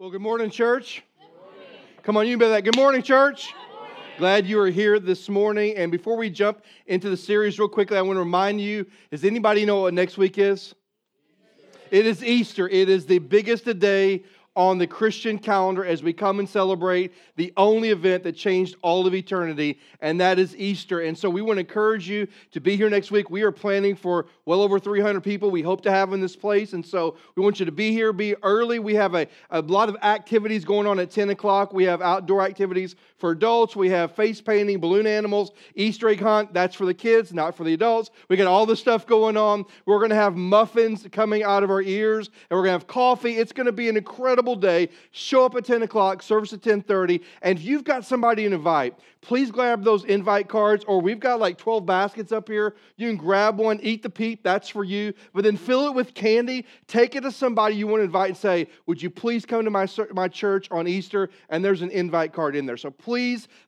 Well, good morning, church. Come on, you better that. Good morning, church. Glad you are here this morning. And before we jump into the series, real quickly, I want to remind you does anybody know what next week is? It is Easter. It is the biggest day on the Christian calendar as we come and celebrate the only event that changed all of eternity, and that is Easter. And so we want to encourage you to be here next week. We are planning for well over 300 people we hope to have in this place. And so we want you to be here, be early. We have a, a lot of activities going on at 10 o'clock. We have outdoor activities for adults. We have face painting, balloon animals, Easter egg hunt. That's for the kids, not for the adults. We got all this stuff going on. We're going to have muffins coming out of our ears, and we're going to have coffee. It's going to be an incredible day. Show up at 10 o'clock, service at 10:30. And if you've got somebody to invite, please grab those invite cards, or we've got like 12 baskets up here. You can grab one, eat the peep, that's for you. But then fill it with candy, take it to somebody you want to invite and say, Would you please come to my, my church on Easter? And there's an invite card in there. So please,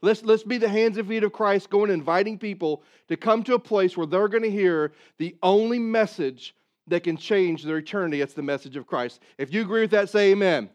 let's, let's be the hands and feet of Christ, going and inviting people to come to a place where they're going to hear the only message that can change their eternity. It's the message of Christ. If you agree with that, say amen.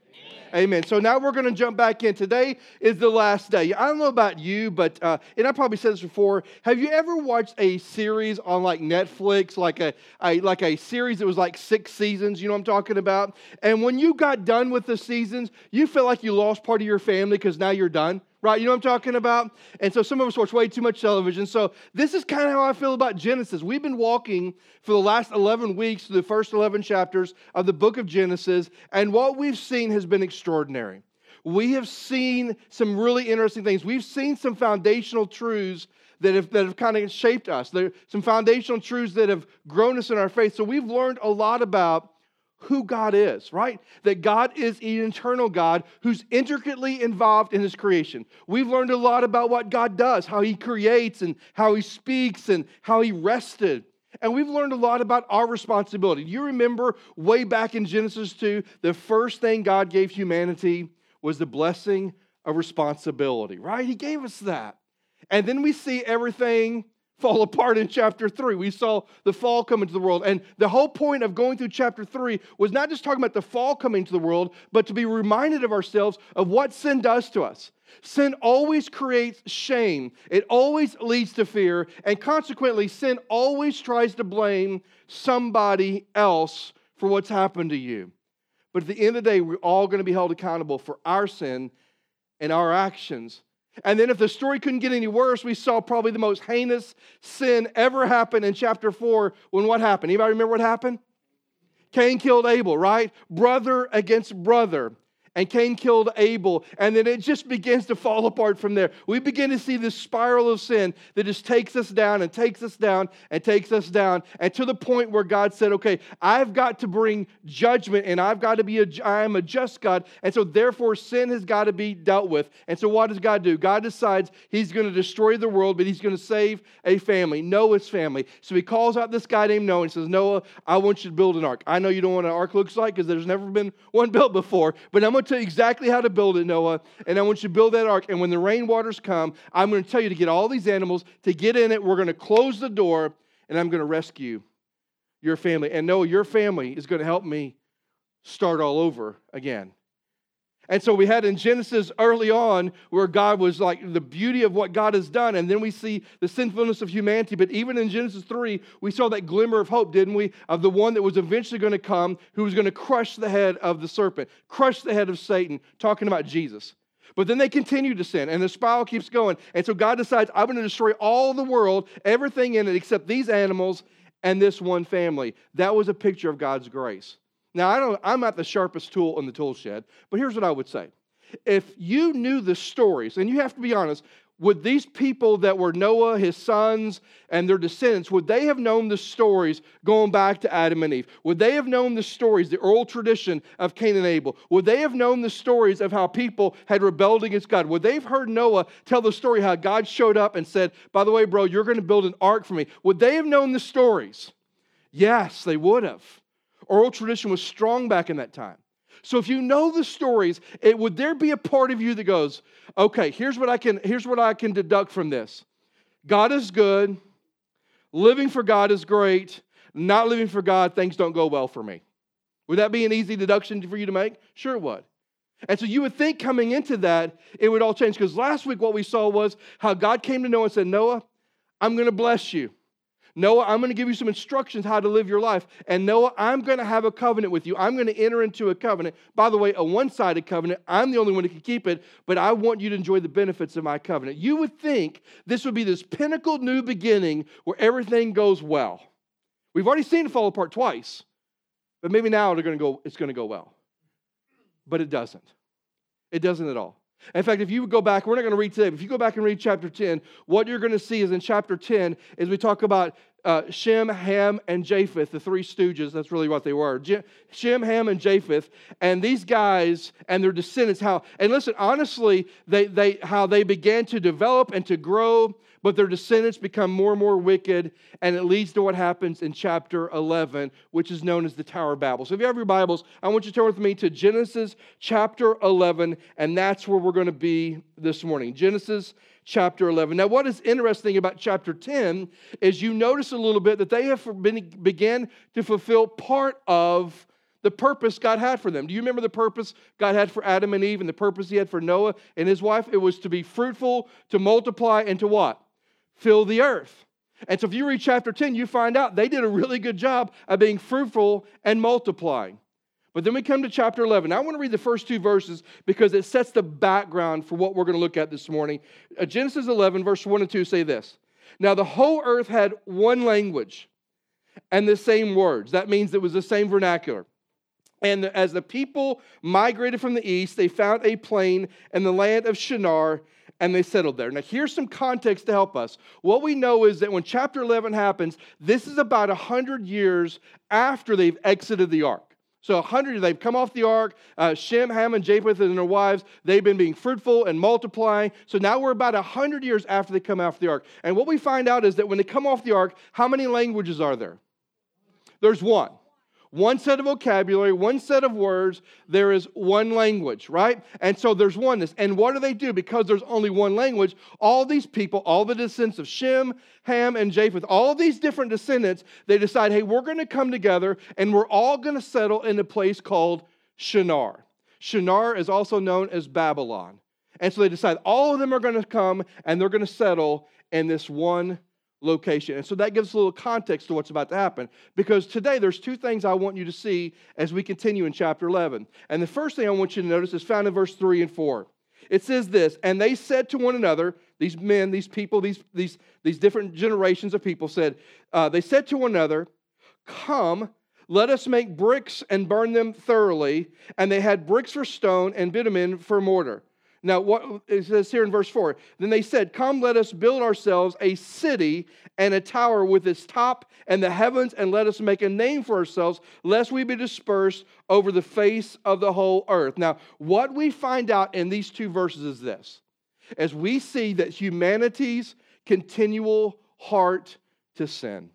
Amen. So now we're going to jump back in. Today is the last day. I don't know about you, but uh, and I probably said this before. Have you ever watched a series on like Netflix, like a, a like a series that was like six seasons? You know what I'm talking about? And when you got done with the seasons, you feel like you lost part of your family because now you're done right? You know what I'm talking about? And so some of us watch way too much television. So this is kind of how I feel about Genesis. We've been walking for the last 11 weeks through the first 11 chapters of the book of Genesis, and what we've seen has been extraordinary. We have seen some really interesting things. We've seen some foundational truths that have, that have kind of shaped us. There some foundational truths that have grown us in our faith. So we've learned a lot about who God is, right? That God is an eternal God who's intricately involved in his creation. We've learned a lot about what God does, how he creates and how he speaks and how he rested. And we've learned a lot about our responsibility. You remember way back in Genesis 2, the first thing God gave humanity was the blessing of responsibility, right? He gave us that. And then we see everything fall apart in chapter 3. We saw the fall come into the world. And the whole point of going through chapter 3 was not just talking about the fall coming to the world, but to be reminded of ourselves of what sin does to us. Sin always creates shame, it always leads to fear, and consequently, sin always tries to blame somebody else for what's happened to you. But at the end of the day, we're all going to be held accountable for our sin and our actions. And then, if the story couldn't get any worse, we saw probably the most heinous sin ever happen in chapter 4 when what happened? Anybody remember what happened? Cain killed Abel, right? Brother against brother and Cain killed Abel, and then it just begins to fall apart from there. We begin to see this spiral of sin that just takes us down and takes us down and takes us down, and to the point where God said, Okay, I've got to bring judgment, and I've got to be a, I am a just God, and so therefore sin has got to be dealt with. And so what does God do? God decides He's going to destroy the world, but He's going to save a family, Noah's family. So He calls out this guy named Noah and says, Noah, I want you to build an ark. I know you don't know what an ark looks like because there's never been one built before, but I'm going tell you exactly how to build it, Noah, and I want you to build that ark. And when the rain waters come, I'm going to tell you to get all these animals to get in it. We're going to close the door, and I'm going to rescue your family. And Noah, your family is going to help me start all over again. And so we had in Genesis early on where God was like the beauty of what God has done. And then we see the sinfulness of humanity. But even in Genesis 3, we saw that glimmer of hope, didn't we? Of the one that was eventually going to come who was going to crush the head of the serpent, crush the head of Satan, talking about Jesus. But then they continue to sin, and the spiral keeps going. And so God decides, I'm going to destroy all the world, everything in it, except these animals and this one family. That was a picture of God's grace. Now, I don't, I'm not the sharpest tool in the tool shed, but here's what I would say. If you knew the stories, and you have to be honest, would these people that were Noah, his sons, and their descendants, would they have known the stories going back to Adam and Eve? Would they have known the stories, the oral tradition of Cain and Abel? Would they have known the stories of how people had rebelled against God? Would they have heard Noah tell the story how God showed up and said, By the way, bro, you're going to build an ark for me? Would they have known the stories? Yes, they would have. Oral tradition was strong back in that time. So if you know the stories, it, would there be a part of you that goes, okay, here's what I can here's what I can deduct from this. God is good, living for God is great, not living for God, things don't go well for me. Would that be an easy deduction for you to make? Sure it would. And so you would think coming into that, it would all change. Because last week, what we saw was how God came to Noah and said, Noah, I'm going to bless you. Noah, I'm going to give you some instructions how to live your life. And Noah, I'm going to have a covenant with you. I'm going to enter into a covenant. By the way, a one sided covenant. I'm the only one who can keep it, but I want you to enjoy the benefits of my covenant. You would think this would be this pinnacle new beginning where everything goes well. We've already seen it fall apart twice, but maybe now going to go, it's going to go well. But it doesn't. It doesn't at all. In fact, if you go back, we're not going to read today, but if you go back and read chapter 10, what you're going to see is in chapter 10 is we talk about uh, Shem, Ham, and Japheth, the three stooges. That's really what they were. Shem, Ham, and Japheth, and these guys and their descendants. How and listen, honestly, they they how they began to develop and to grow but their descendants become more and more wicked, and it leads to what happens in chapter 11, which is known as the Tower of Babel. So if you have your Bibles, I want you to turn with me to Genesis chapter 11, and that's where we're going to be this morning. Genesis chapter 11. Now, what is interesting about chapter 10 is you notice a little bit that they have been, began to fulfill part of the purpose God had for them. Do you remember the purpose God had for Adam and Eve and the purpose He had for Noah and his wife? It was to be fruitful, to multiply, and to what? Fill the earth. And so if you read chapter 10, you find out they did a really good job of being fruitful and multiplying. But then we come to chapter 11. I want to read the first two verses because it sets the background for what we're going to look at this morning. Uh, Genesis 11, verse 1 and 2 say this Now the whole earth had one language and the same words. That means it was the same vernacular. And as the people migrated from the east, they found a plain in the land of Shinar and they settled there. Now, here's some context to help us. What we know is that when chapter 11 happens, this is about 100 years after they've exited the ark. So 100, they've come off the ark. Uh, Shem, Ham, and Japheth and their wives, they've been being fruitful and multiplying. So now we're about 100 years after they come off the ark. And what we find out is that when they come off the ark, how many languages are there? There's one one set of vocabulary, one set of words, there is one language, right? And so there's oneness. And what do they do? Because there's only one language, all these people, all the descendants of Shem, Ham, and Japheth, all these different descendants, they decide, hey, we're going to come together and we're all going to settle in a place called Shinar. Shinar is also known as Babylon. And so they decide all of them are going to come and they're going to settle in this one location. And so that gives a little context to what's about to happen. Because today there's two things I want you to see as we continue in chapter 11. And the first thing I want you to notice is found in verse 3 and 4. It says this, and they said to one another, these men, these people, these, these, these different generations of people said, uh, they said to one another, Come, let us make bricks and burn them thoroughly. And they had bricks for stone and bitumen for mortar. Now, what it says here in verse 4 Then they said, Come, let us build ourselves a city and a tower with its top and the heavens, and let us make a name for ourselves, lest we be dispersed over the face of the whole earth. Now, what we find out in these two verses is this as we see that humanity's continual heart to sin.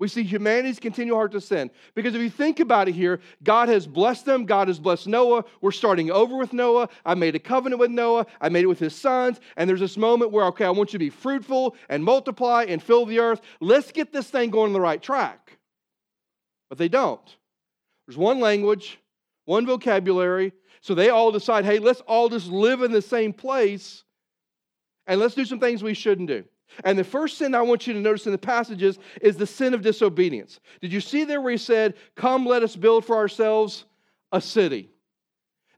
We see humanity's continual heart to sin. Because if you think about it here, God has blessed them. God has blessed Noah. We're starting over with Noah. I made a covenant with Noah. I made it with his sons. And there's this moment where, okay, I want you to be fruitful and multiply and fill the earth. Let's get this thing going on the right track. But they don't. There's one language, one vocabulary. So they all decide, hey, let's all just live in the same place and let's do some things we shouldn't do. And the first sin I want you to notice in the passages is the sin of disobedience. Did you see there where he said, Come, let us build for ourselves a city?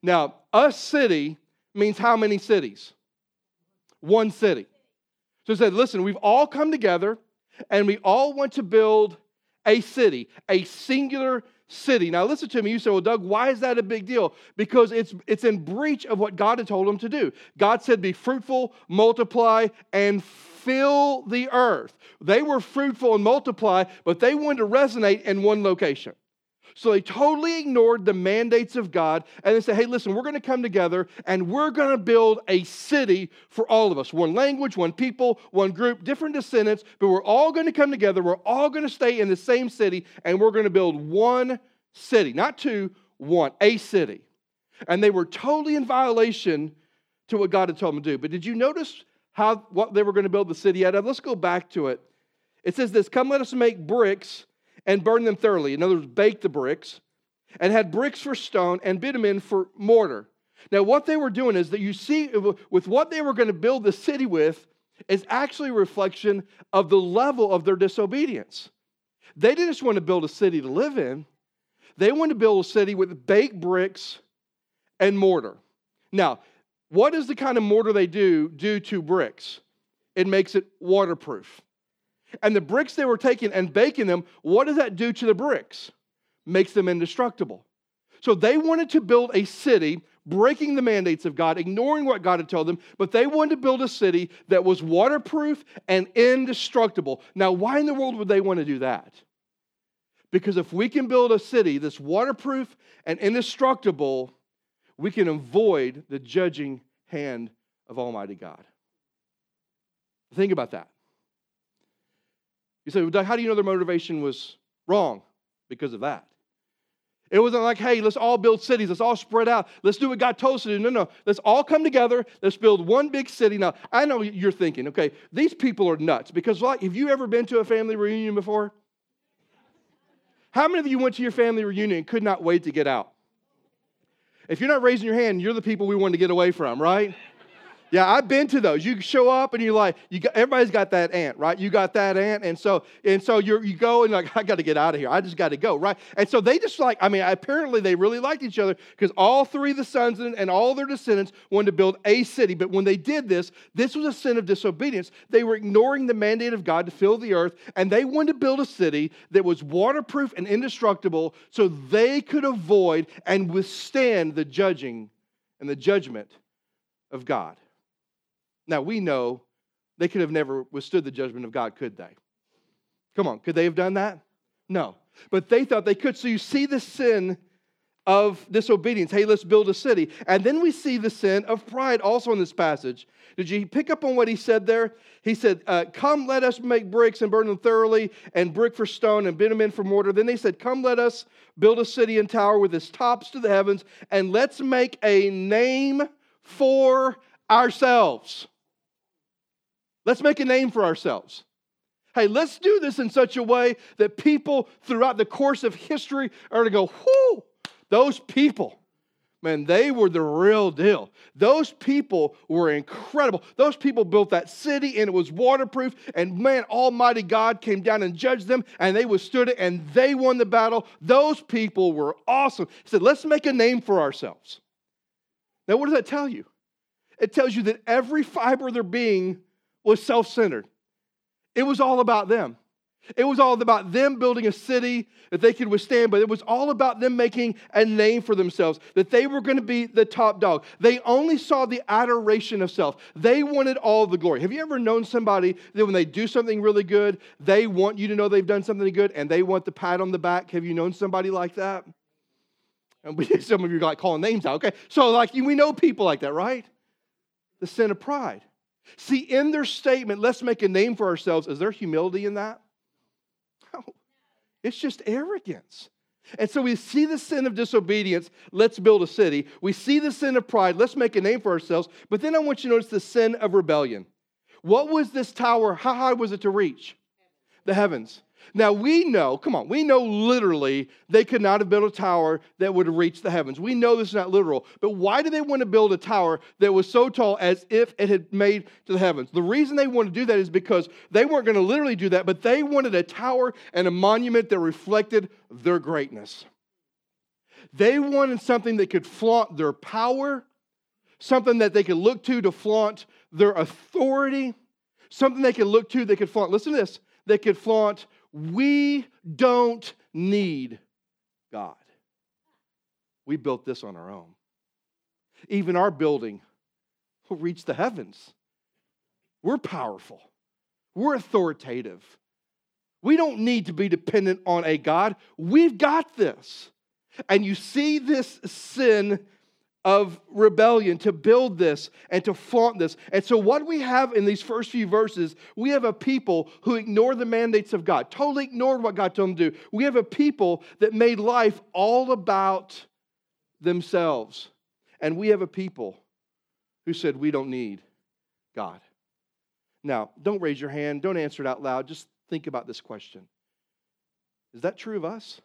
Now, a city means how many cities? One city. So he said, Listen, we've all come together and we all want to build a city, a singular city. Now, listen to me. You say, well, Doug, why is that a big deal? Because it's, it's in breach of what God had told him to do. God said, be fruitful, multiply, and fill the earth. They were fruitful and multiply, but they wanted to resonate in one location. So they totally ignored the mandates of God and they said, hey, listen, we're going to come together and we're going to build a city for all of us. One language, one people, one group, different descendants, but we're all going to come together. We're all going to stay in the same city and we're going to build one city, not two, one, a city. And they were totally in violation to what God had told them to do. But did you notice how what they were going to build the city out of? Let's go back to it. It says this Come, let us make bricks and burn them thoroughly. In other words, bake the bricks, and had bricks for stone and bitumen for mortar. Now, what they were doing is that you see, uh, with what they were going to build the city with, is actually a reflection of the level of their disobedience. They didn't just want to build a city to live in, they wanted to build a city with baked bricks and mortar. Now, what does the kind of mortar they do do to bricks? It makes it waterproof. And the bricks they were taking and baking them, what does that do to the bricks? Makes them indestructible. So they wanted to build a city, breaking the mandates of God, ignoring what God had told them, but they wanted to build a city that was waterproof and indestructible. Now, why in the world would they want to do that? Because if we can build a city that's waterproof and indestructible, we can avoid the judging hand of Almighty God. Think about that. You say, well, how do you know their motivation was wrong? Because of that. It wasn't like, hey, let's all build cities. Let's all spread out. Let's do what God told us to do. No, no. Let's all come together. Let's build one big city. Now, I know you're thinking, okay, these people are nuts because, like, have you ever been to a family reunion before? How many of you went to your family reunion and could not wait to get out? If you're not raising your hand, you're the people we want to get away from, right? Yeah, I've been to those. You show up and you're like, you got, everybody's got that aunt, right? You got that aunt, and so and so you you go and like, I got to get out of here. I just got to go, right? And so they just like, I mean, apparently they really liked each other because all three of the sons and, and all their descendants wanted to build a city. But when they did this, this was a sin of disobedience. They were ignoring the mandate of God to fill the earth, and they wanted to build a city that was waterproof and indestructible, so they could avoid and withstand the judging and the judgment of God. Now, we know they could have never withstood the judgment of God, could they? Come on, could they have done that? No. But they thought they could. So you see the sin of disobedience. Hey, let's build a city. And then we see the sin of pride also in this passage. Did you pick up on what he said there? He said, uh, Come, let us make bricks and burn them thoroughly, and brick for stone and bitumen for mortar. Then they said, Come, let us build a city and tower with its tops to the heavens, and let's make a name for ourselves. Let's make a name for ourselves. Hey, let's do this in such a way that people throughout the course of history are to go, whoo, those people, man, they were the real deal. Those people were incredible. Those people built that city and it was waterproof, and man, Almighty God came down and judged them, and they withstood it and they won the battle. Those people were awesome. He said, let's make a name for ourselves. Now, what does that tell you? It tells you that every fiber of their being was self centered. It was all about them. It was all about them building a city that they could withstand, but it was all about them making a name for themselves, that they were going to be the top dog. They only saw the adoration of self. They wanted all the glory. Have you ever known somebody that when they do something really good, they want you to know they've done something good and they want the pat on the back? Have you known somebody like that? And we, some of you are like calling names out. Okay, so like we know people like that, right? The sin of pride. See, in their statement, let's make a name for ourselves, is there humility in that? No, it's just arrogance. And so we see the sin of disobedience, let's build a city. We see the sin of pride, let's make a name for ourselves. But then I want you to notice the sin of rebellion. What was this tower? How high was it to reach? The heavens. Now we know, come on, we know literally they could not have built a tower that would reach the heavens. We know this is not literal. But why do they want to build a tower that was so tall as if it had made to the heavens? The reason they want to do that is because they weren't going to literally do that, but they wanted a tower and a monument that reflected their greatness. They wanted something that could flaunt their power, something that they could look to to flaunt their authority, something they could look to, they could flaunt. Listen to this. They could flaunt we don't need God. We built this on our own. Even our building will reach the heavens. We're powerful, we're authoritative. We don't need to be dependent on a God. We've got this. And you see this sin of rebellion to build this and to flaunt this. And so, what we have in these first few verses, we have a people who ignore the mandates of God, totally ignored what God told them to do. We have a people that made life all about themselves. And we have a people who said, We don't need God. Now, don't raise your hand, don't answer it out loud. Just think about this question Is that true of us?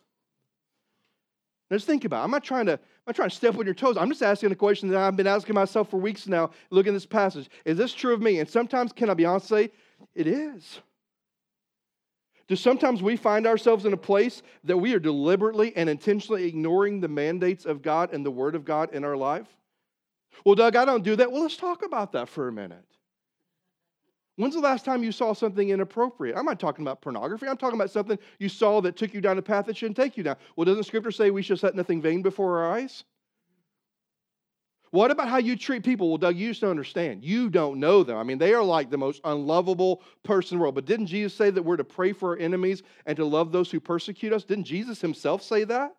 Now, just think about it. I'm not trying to I'm trying to step on your toes. I'm just asking a question that I've been asking myself for weeks now, looking at this passage. Is this true of me? And sometimes, can I be honest, say, it is. Do sometimes we find ourselves in a place that we are deliberately and intentionally ignoring the mandates of God and the Word of God in our life? Well, Doug, I don't do that. Well, let's talk about that for a minute. When's the last time you saw something inappropriate? I'm not talking about pornography. I'm talking about something you saw that took you down a path that shouldn't take you down. Well, doesn't Scripture say we should set nothing vain before our eyes? What about how you treat people? Well, Doug, you just don't understand. You don't know them. I mean, they are like the most unlovable person in the world. But didn't Jesus say that we're to pray for our enemies and to love those who persecute us? Didn't Jesus himself say that?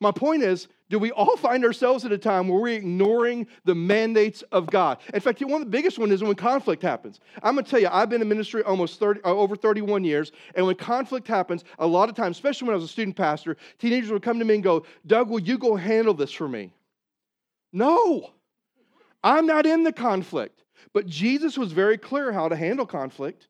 My point is, do we all find ourselves at a time where we're ignoring the mandates of God? In fact, one of the biggest ones is when conflict happens. I'm going to tell you, I've been in ministry almost 30, uh, over 31 years, and when conflict happens, a lot of times, especially when I was a student pastor, teenagers would come to me and go, Doug, will you go handle this for me? No, I'm not in the conflict. But Jesus was very clear how to handle conflict.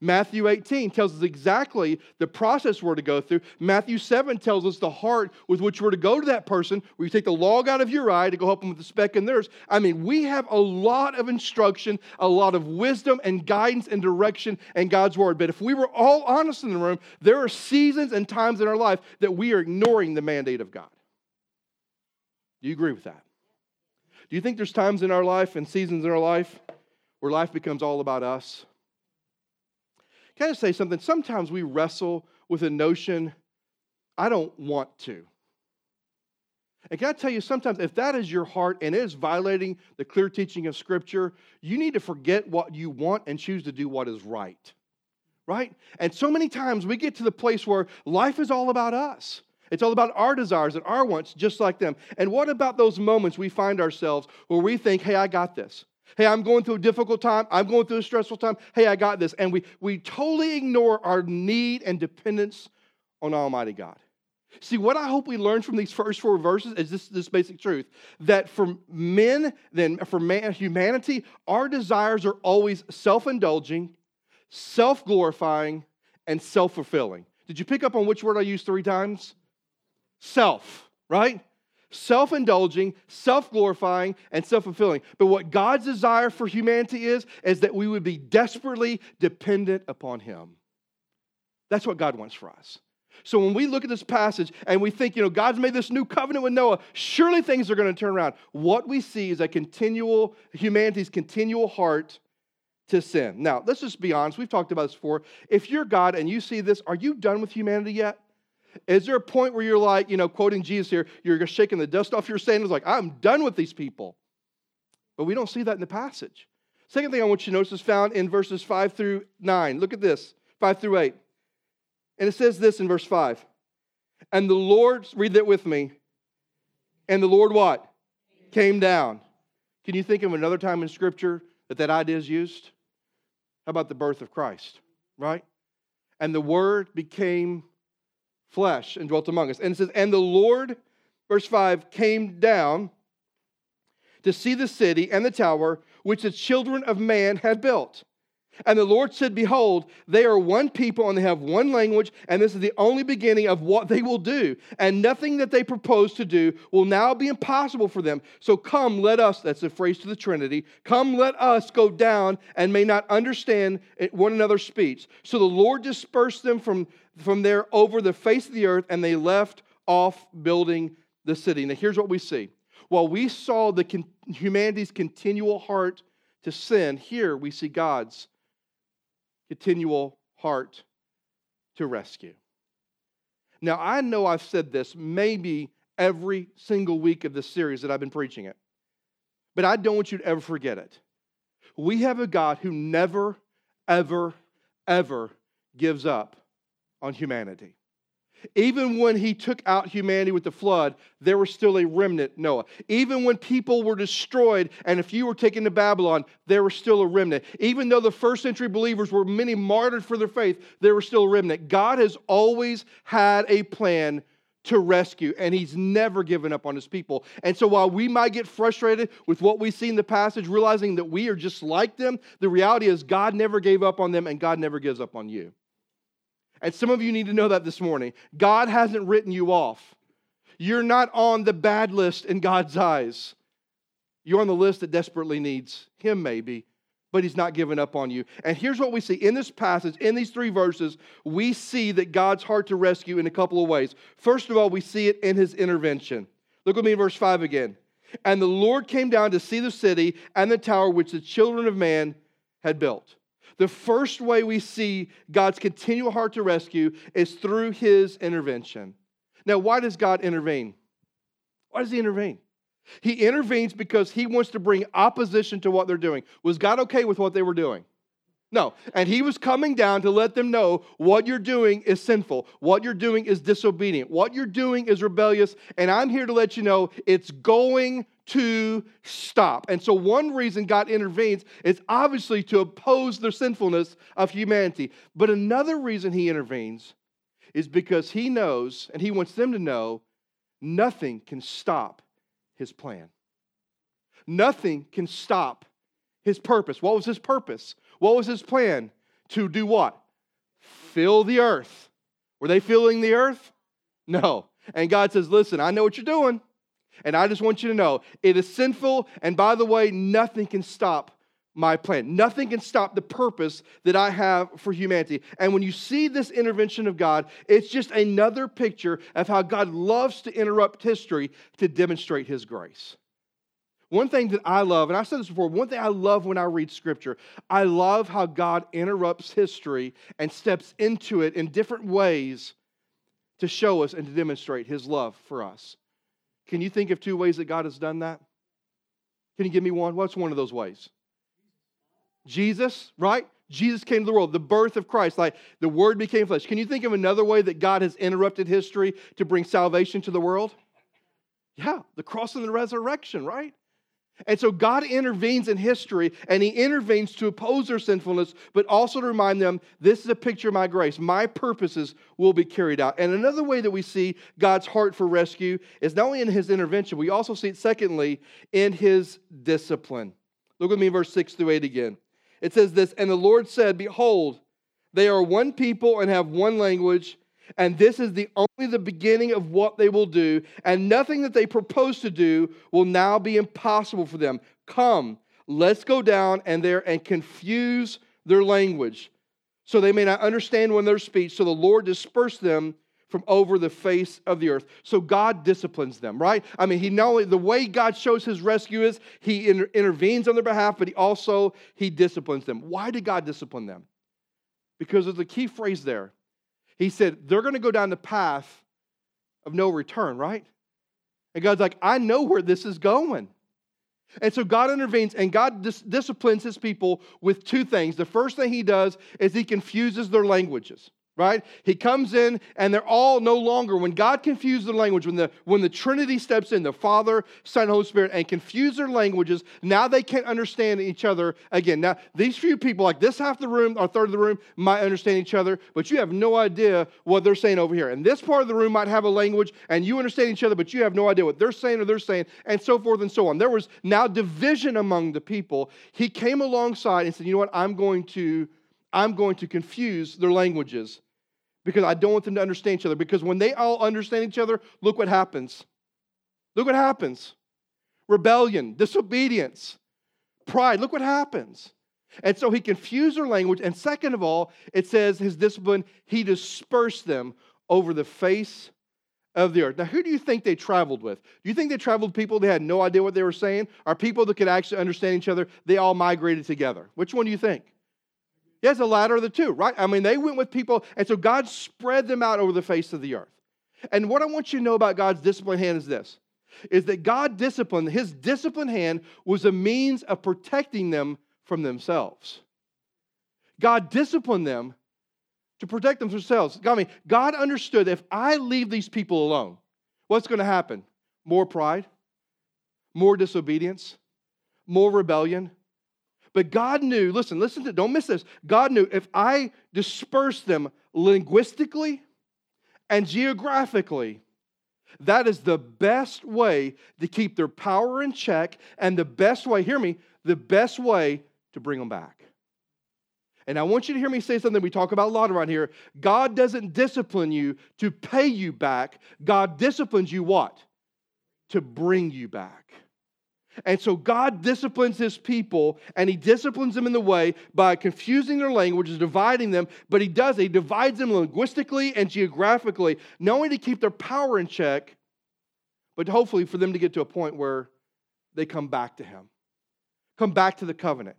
Matthew 18 tells us exactly the process we're to go through. Matthew 7 tells us the heart with which we're to go to that person, where you take the log out of your eye to go help them with the speck in theirs. I mean, we have a lot of instruction, a lot of wisdom and guidance and direction in God's word. But if we were all honest in the room, there are seasons and times in our life that we are ignoring the mandate of God. Do you agree with that? Do you think there's times in our life and seasons in our life where life becomes all about us? Can I say something? Sometimes we wrestle with a notion, I don't want to. And can I tell you, sometimes if that is your heart and it is violating the clear teaching of Scripture, you need to forget what you want and choose to do what is right. Right? And so many times we get to the place where life is all about us. It's all about our desires and our wants, just like them. And what about those moments we find ourselves where we think, hey, I got this? Hey, I'm going through a difficult time. I'm going through a stressful time. Hey, I got this. And we, we totally ignore our need and dependence on Almighty God. See, what I hope we learn from these first four verses is this, this basic truth that for men, then for man, humanity, our desires are always self indulging, self glorifying, and self fulfilling. Did you pick up on which word I used three times? self, right? Self indulging, self glorifying, and self fulfilling. But what God's desire for humanity is, is that we would be desperately dependent upon Him. That's what God wants for us. So when we look at this passage and we think, you know, God's made this new covenant with Noah, surely things are going to turn around. What we see is a continual, humanity's continual heart to sin. Now, let's just be honest. We've talked about this before. If you're God and you see this, are you done with humanity yet? Is there a point where you're like, you know, quoting Jesus here, you're shaking the dust off your sandals, like, I'm done with these people? But we don't see that in the passage. Second thing I want you to notice is found in verses 5 through 9. Look at this 5 through 8. And it says this in verse 5. And the Lord, read that with me. And the Lord what? Came down. Can you think of another time in Scripture that that idea is used? How about the birth of Christ, right? And the Word became flesh and dwelt among us. And it says, And the Lord, verse 5, came down to see the city and the tower which the children of man had built. And the Lord said, Behold, they are one people and they have one language, and this is the only beginning of what they will do. And nothing that they propose to do will now be impossible for them. So come, let us, that's a phrase to the Trinity, come, let us go down and may not understand one another's speech. So the Lord dispersed them from from there over the face of the earth, and they left off building the city. Now, here's what we see. While we saw the humanity's continual heart to sin, here we see God's continual heart to rescue. Now, I know I've said this maybe every single week of this series that I've been preaching it, but I don't want you to ever forget it. We have a God who never, ever, ever gives up on humanity. Even when he took out humanity with the flood, there was still a remnant, Noah. Even when people were destroyed and a few were taken to Babylon, there was still a remnant. Even though the first century believers were many martyred for their faith, there was still a remnant. God has always had a plan to rescue, and he's never given up on his people. And so while we might get frustrated with what we see in the passage, realizing that we are just like them, the reality is God never gave up on them, and God never gives up on you. And some of you need to know that this morning. God hasn't written you off. you're not on the bad list in God's eyes. You're on the list that desperately needs Him, maybe, but He's not giving up on you. And here's what we see in this passage, in these three verses, we see that God's heart to rescue in a couple of ways. First of all, we see it in His intervention. Look with me in verse 5 again. And the Lord came down to see the city and the tower which the children of man had built. The first way we see God's continual heart to rescue is through his intervention. Now, why does God intervene? Why does he intervene? He intervenes because he wants to bring opposition to what they're doing. Was God okay with what they were doing? No. And he was coming down to let them know what you're doing is sinful. What you're doing is disobedient. What you're doing is rebellious. And I'm here to let you know it's going to stop. And so, one reason God intervenes is obviously to oppose the sinfulness of humanity. But another reason he intervenes is because he knows, and he wants them to know, nothing can stop his plan. Nothing can stop his purpose. What was his purpose? What was his plan? To do what? Fill the earth. Were they filling the earth? No. And God says, Listen, I know what you're doing. And I just want you to know it is sinful. And by the way, nothing can stop my plan. Nothing can stop the purpose that I have for humanity. And when you see this intervention of God, it's just another picture of how God loves to interrupt history to demonstrate his grace. One thing that I love, and I've said this before, one thing I love when I read scripture, I love how God interrupts history and steps into it in different ways to show us and to demonstrate his love for us. Can you think of two ways that God has done that? Can you give me one? What's one of those ways? Jesus, right? Jesus came to the world, the birth of Christ, like the Word became flesh. Can you think of another way that God has interrupted history to bring salvation to the world? Yeah, the cross and the resurrection, right? And so God intervenes in history and he intervenes to oppose their sinfulness, but also to remind them this is a picture of my grace. My purposes will be carried out. And another way that we see God's heart for rescue is not only in his intervention, we also see it, secondly, in his discipline. Look with me in verse 6 through 8 again. It says this And the Lord said, Behold, they are one people and have one language and this is the only the beginning of what they will do, and nothing that they propose to do will now be impossible for them. Come, let's go down and there and confuse their language, so they may not understand when their speech. So the Lord dispersed them from over the face of the earth. So God disciplines them, right? I mean, he not only the way God shows his rescue is he inter- intervenes on their behalf, but he also he disciplines them. Why did God discipline them? Because there's a key phrase there. He said, they're going to go down the path of no return, right? And God's like, I know where this is going. And so God intervenes and God dis- disciplines his people with two things. The first thing he does is he confuses their languages right? He comes in and they're all no longer, when God confused their language, when the, when the Trinity steps in, the Father, Son, and Holy Spirit, and confuse their languages, now they can't understand each other again. Now, these few people, like this half the room or third of the room, might understand each other, but you have no idea what they're saying over here. And this part of the room might have a language and you understand each other, but you have no idea what they're saying or they're saying, and so forth and so on. There was now division among the people. He came alongside and said, You know what? I'm going to. I'm going to confuse their languages because I don't want them to understand each other. Because when they all understand each other, look what happens. Look what happens rebellion, disobedience, pride. Look what happens. And so he confused their language. And second of all, it says his discipline, he dispersed them over the face of the earth. Now, who do you think they traveled with? Do you think they traveled people that had no idea what they were saying? Or people that could actually understand each other? They all migrated together. Which one do you think? Yes, the latter of the two, right? I mean, they went with people, and so God spread them out over the face of the earth. And what I want you to know about God's discipline hand is this is that God disciplined, his discipline hand was a means of protecting them from themselves. God disciplined them to protect them themselves. I mean, God understood if I leave these people alone, what's going to happen? More pride, more disobedience, more rebellion, but God knew, listen, listen to, don't miss this. God knew if I disperse them linguistically and geographically, that is the best way to keep their power in check and the best way, hear me, the best way to bring them back. And I want you to hear me say something we talk about a lot around here. God doesn't discipline you to pay you back. God disciplines you what? To bring you back. And so God disciplines his people, and he disciplines them in the way by confusing their languages, dividing them, but he does, he divides them linguistically and geographically, not only to keep their power in check, but hopefully for them to get to a point where they come back to him, come back to the covenant,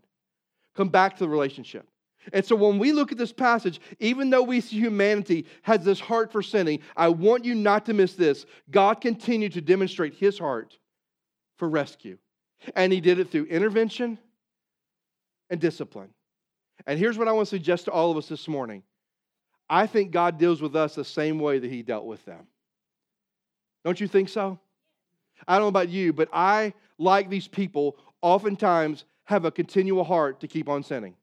come back to the relationship. And so when we look at this passage, even though we see humanity has this heart for sinning, I want you not to miss this. God continued to demonstrate his heart for rescue. And he did it through intervention and discipline. And here's what I want to suggest to all of us this morning I think God deals with us the same way that he dealt with them. Don't you think so? I don't know about you, but I, like these people, oftentimes have a continual heart to keep on sinning.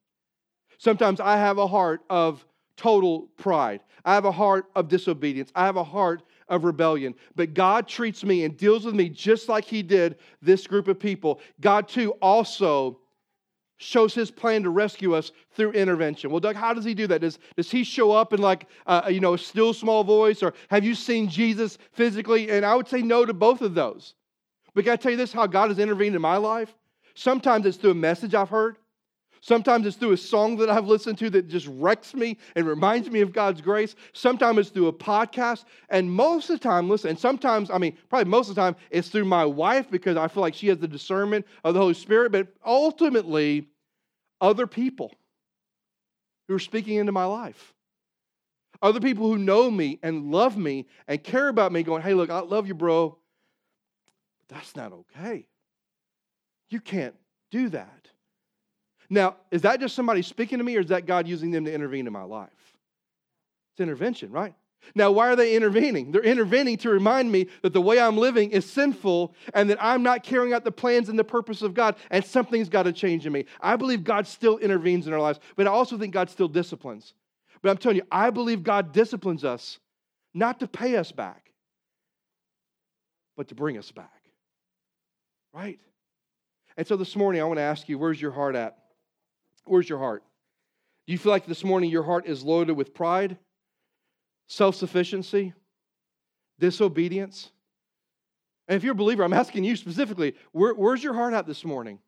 Sometimes I have a heart of total pride. I have a heart of disobedience. I have a heart of rebellion. But God treats me and deals with me just like He did this group of people. God, too, also shows his plan to rescue us through intervention. Well, Doug, how does he do that? Does, does he show up in like, uh, you know, a still small voice or have you seen Jesus physically? And I would say no to both of those. But can I tell you this, how God has intervened in my life? Sometimes it's through a message I've heard. Sometimes it's through a song that I've listened to that just wrecks me and reminds me of God's grace. Sometimes it's through a podcast. And most of the time, listen, and sometimes, I mean, probably most of the time, it's through my wife because I feel like she has the discernment of the Holy Spirit. But ultimately, other people who are speaking into my life. Other people who know me and love me and care about me, going, hey, look, I love you, bro. But that's not okay. You can't do that. Now, is that just somebody speaking to me, or is that God using them to intervene in my life? It's intervention, right? Now, why are they intervening? They're intervening to remind me that the way I'm living is sinful and that I'm not carrying out the plans and the purpose of God, and something's got to change in me. I believe God still intervenes in our lives, but I also think God still disciplines. But I'm telling you, I believe God disciplines us not to pay us back, but to bring us back. Right? And so this morning, I want to ask you, where's your heart at? Where's your heart? Do you feel like this morning your heart is loaded with pride, self sufficiency, disobedience? And if you're a believer, I'm asking you specifically, where, where's your heart at this morning?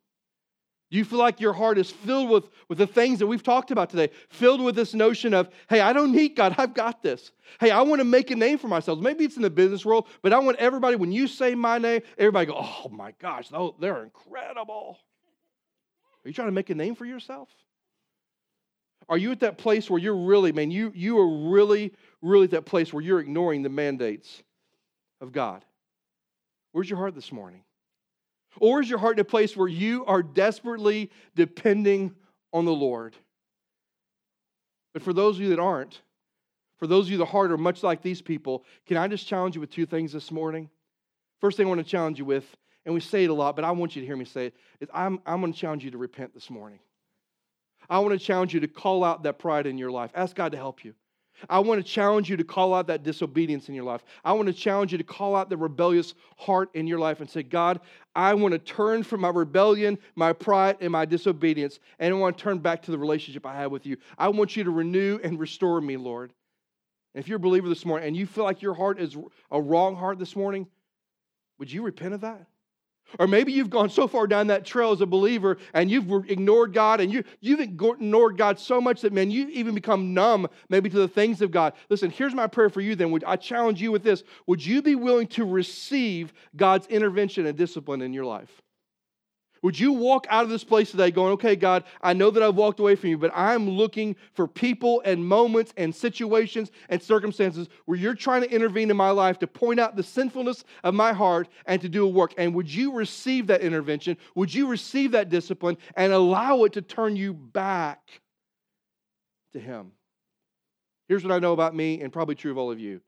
Do you feel like your heart is filled with, with the things that we've talked about today? Filled with this notion of, hey, I don't need God, I've got this. Hey, I want to make a name for myself. Maybe it's in the business world, but I want everybody, when you say my name, everybody go, oh my gosh, they're incredible. Are you trying to make a name for yourself? Are you at that place where you're really, man, you, you are really, really at that place where you're ignoring the mandates of God? Where's your heart this morning? Or is your heart in a place where you are desperately depending on the Lord? But for those of you that aren't, for those of you that heart are much like these people, can I just challenge you with two things this morning? First thing I want to challenge you with and we say it a lot, but I want you to hear me say it, is I'm, I'm going to challenge you to repent this morning. I want to challenge you to call out that pride in your life. Ask God to help you. I want to challenge you to call out that disobedience in your life. I want to challenge you to call out the rebellious heart in your life and say, God, I want to turn from my rebellion, my pride, and my disobedience, and I want to turn back to the relationship I have with you. I want you to renew and restore me, Lord. And if you're a believer this morning and you feel like your heart is a wrong heart this morning, would you repent of that? Or maybe you've gone so far down that trail as a believer and you've ignored God and you, you've ignored God so much that, man, you even become numb maybe to the things of God. Listen, here's my prayer for you then. Would, I challenge you with this. Would you be willing to receive God's intervention and discipline in your life? Would you walk out of this place today going, okay, God, I know that I've walked away from you, but I'm looking for people and moments and situations and circumstances where you're trying to intervene in my life to point out the sinfulness of my heart and to do a work? And would you receive that intervention? Would you receive that discipline and allow it to turn you back to Him? Here's what I know about me, and probably true of all of you.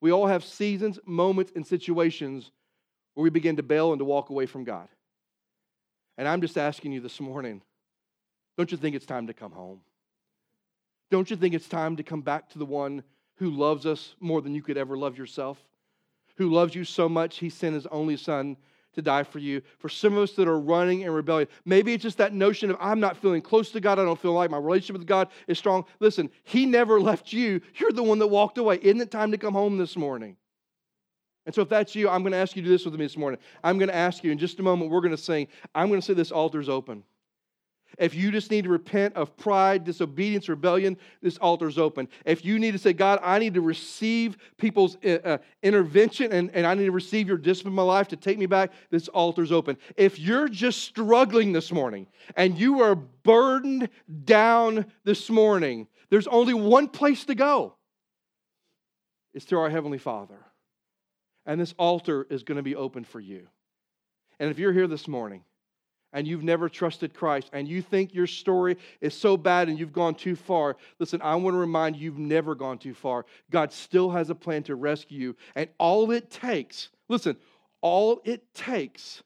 We all have seasons, moments, and situations where we begin to bail and to walk away from God. And I'm just asking you this morning don't you think it's time to come home? Don't you think it's time to come back to the one who loves us more than you could ever love yourself? Who loves you so much, he sent his only son to die for you. For some of us that are running in rebellion, maybe it's just that notion of I'm not feeling close to God. I don't feel like my relationship with God is strong. Listen, He never left you. You're the one that walked away. Isn't it time to come home this morning? And so, if that's you, I'm going to ask you to do this with me this morning. I'm going to ask you in just a moment, we're going to sing. I'm going to say this altar's open. If you just need to repent of pride, disobedience, rebellion, this altar's open. If you need to say, God, I need to receive people's uh, uh, intervention and, and I need to receive your discipline in my life to take me back, this altar's open. If you're just struggling this morning and you are burdened down this morning, there's only one place to go it's to our Heavenly Father. And this altar is going to be open for you. And if you're here this morning, and you've never trusted Christ and you think your story is so bad and you've gone too far, listen, I want to remind you, you've never gone too far. God still has a plan to rescue you. And all it takes, listen, all it takes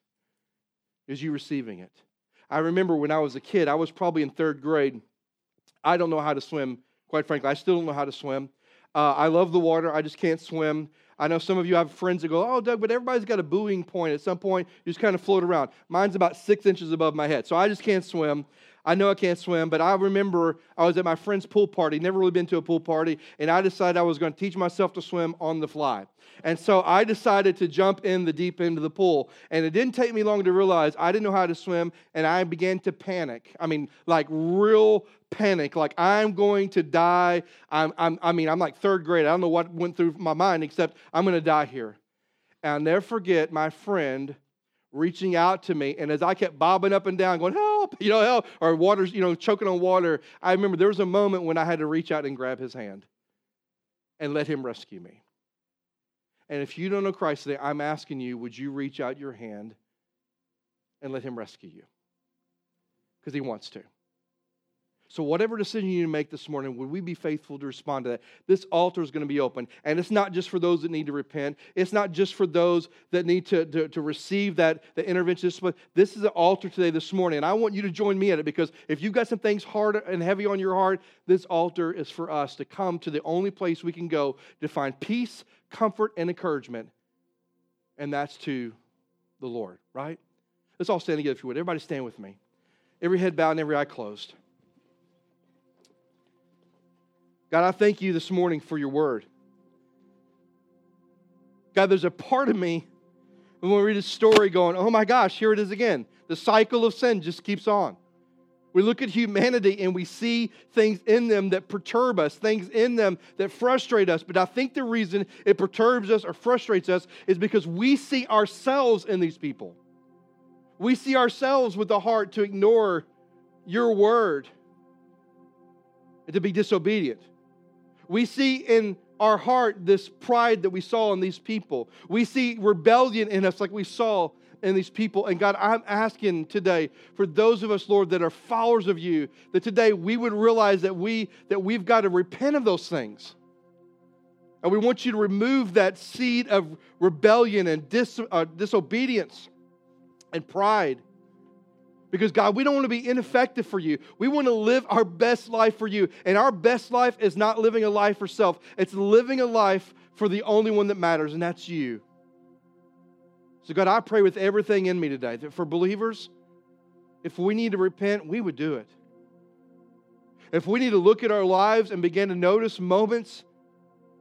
is you receiving it. I remember when I was a kid, I was probably in third grade. I don't know how to swim, quite frankly. I still don't know how to swim. Uh, I love the water, I just can't swim. I know some of you have friends that go, Oh, Doug, but everybody's got a buoying point. At some point, you just kind of float around. Mine's about six inches above my head, so I just can't swim. I know I can't swim, but I remember I was at my friend's pool party, never really been to a pool party, and I decided I was going to teach myself to swim on the fly. And so I decided to jump in the deep end of the pool. And it didn't take me long to realize I didn't know how to swim, and I began to panic. I mean, like real panic, like I'm going to die. I'm, I'm, I mean, I'm like third grade. I don't know what went through my mind except I'm going to die here. And I'll never forget my friend reaching out to me. And as I kept bobbing up and down, going, help, you know, help, or water's, you know, choking on water, I remember there was a moment when I had to reach out and grab his hand and let him rescue me. And if you don't know Christ today, I'm asking you, would you reach out your hand and let him rescue you? Because he wants to. So, whatever decision you make this morning, would we be faithful to respond to that? This altar is going to be open. And it's not just for those that need to repent, it's not just for those that need to, to, to receive that the intervention. This is an altar today, this morning. And I want you to join me at it because if you've got some things hard and heavy on your heart, this altar is for us to come to the only place we can go to find peace, comfort, and encouragement. And that's to the Lord, right? Let's all stand together if you would. Everybody stand with me. Every head bowed and every eye closed. God, I thank you this morning for your word. God, there's a part of me when we read a story going, oh my gosh, here it is again. The cycle of sin just keeps on. We look at humanity and we see things in them that perturb us, things in them that frustrate us. But I think the reason it perturbs us or frustrates us is because we see ourselves in these people. We see ourselves with the heart to ignore your word and to be disobedient. We see in our heart this pride that we saw in these people. We see rebellion in us, like we saw in these people. And God, I'm asking today for those of us, Lord, that are followers of you, that today we would realize that we that we've got to repent of those things. And we want you to remove that seed of rebellion and dis, uh, disobedience and pride. Because, God, we don't want to be ineffective for you. We want to live our best life for you. And our best life is not living a life for self, it's living a life for the only one that matters, and that's you. So, God, I pray with everything in me today that for believers, if we need to repent, we would do it. If we need to look at our lives and begin to notice moments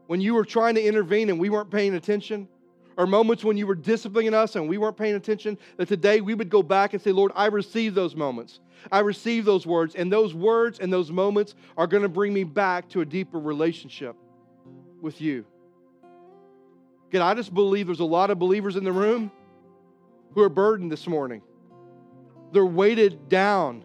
when you were trying to intervene and we weren't paying attention, or moments when you were disciplining us and we weren't paying attention, that today we would go back and say, Lord, I receive those moments. I receive those words. And those words and those moments are going to bring me back to a deeper relationship with you. God, I just believe there's a lot of believers in the room who are burdened this morning. They're weighted down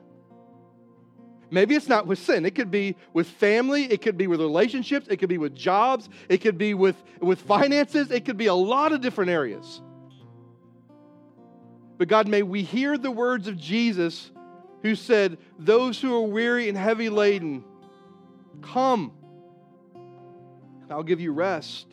Maybe it's not with sin. It could be with family. It could be with relationships. It could be with jobs. It could be with, with finances. It could be a lot of different areas. But God, may we hear the words of Jesus who said, Those who are weary and heavy laden, come, and I'll give you rest.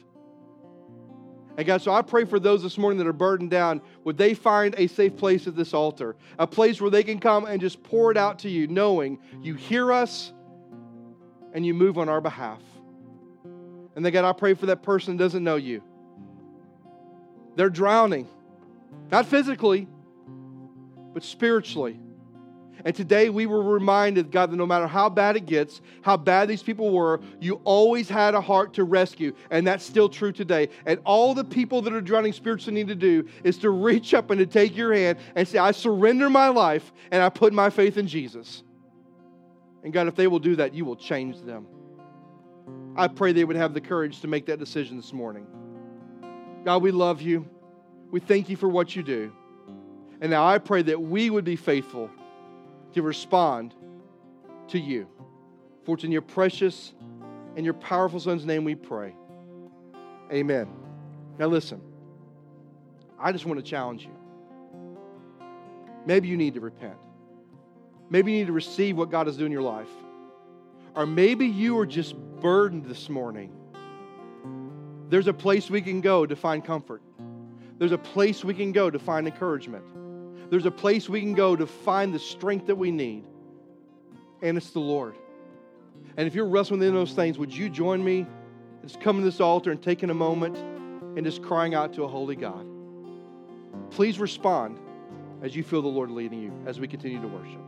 And God, so I pray for those this morning that are burdened down, would they find a safe place at this altar? A place where they can come and just pour it out to you, knowing you hear us and you move on our behalf. And then, God, I pray for that person that doesn't know you. They're drowning. Not physically, but spiritually. And today we were reminded, God, that no matter how bad it gets, how bad these people were, you always had a heart to rescue. And that's still true today. And all the people that are drowning spiritually need to do is to reach up and to take your hand and say, I surrender my life and I put my faith in Jesus. And God, if they will do that, you will change them. I pray they would have the courage to make that decision this morning. God, we love you. We thank you for what you do. And now I pray that we would be faithful to respond to you. For it's in your precious and your powerful Son's name we pray. Amen. Now listen, I just want to challenge you. Maybe you need to repent. Maybe you need to receive what God is doing in your life. Or maybe you are just burdened this morning. There's a place we can go to find comfort. There's a place we can go to find encouragement. There's a place we can go to find the strength that we need, and it's the Lord. And if you're wrestling with those things, would you join me? Just coming to this altar and taking a moment and just crying out to a holy God. Please respond as you feel the Lord leading you as we continue to worship.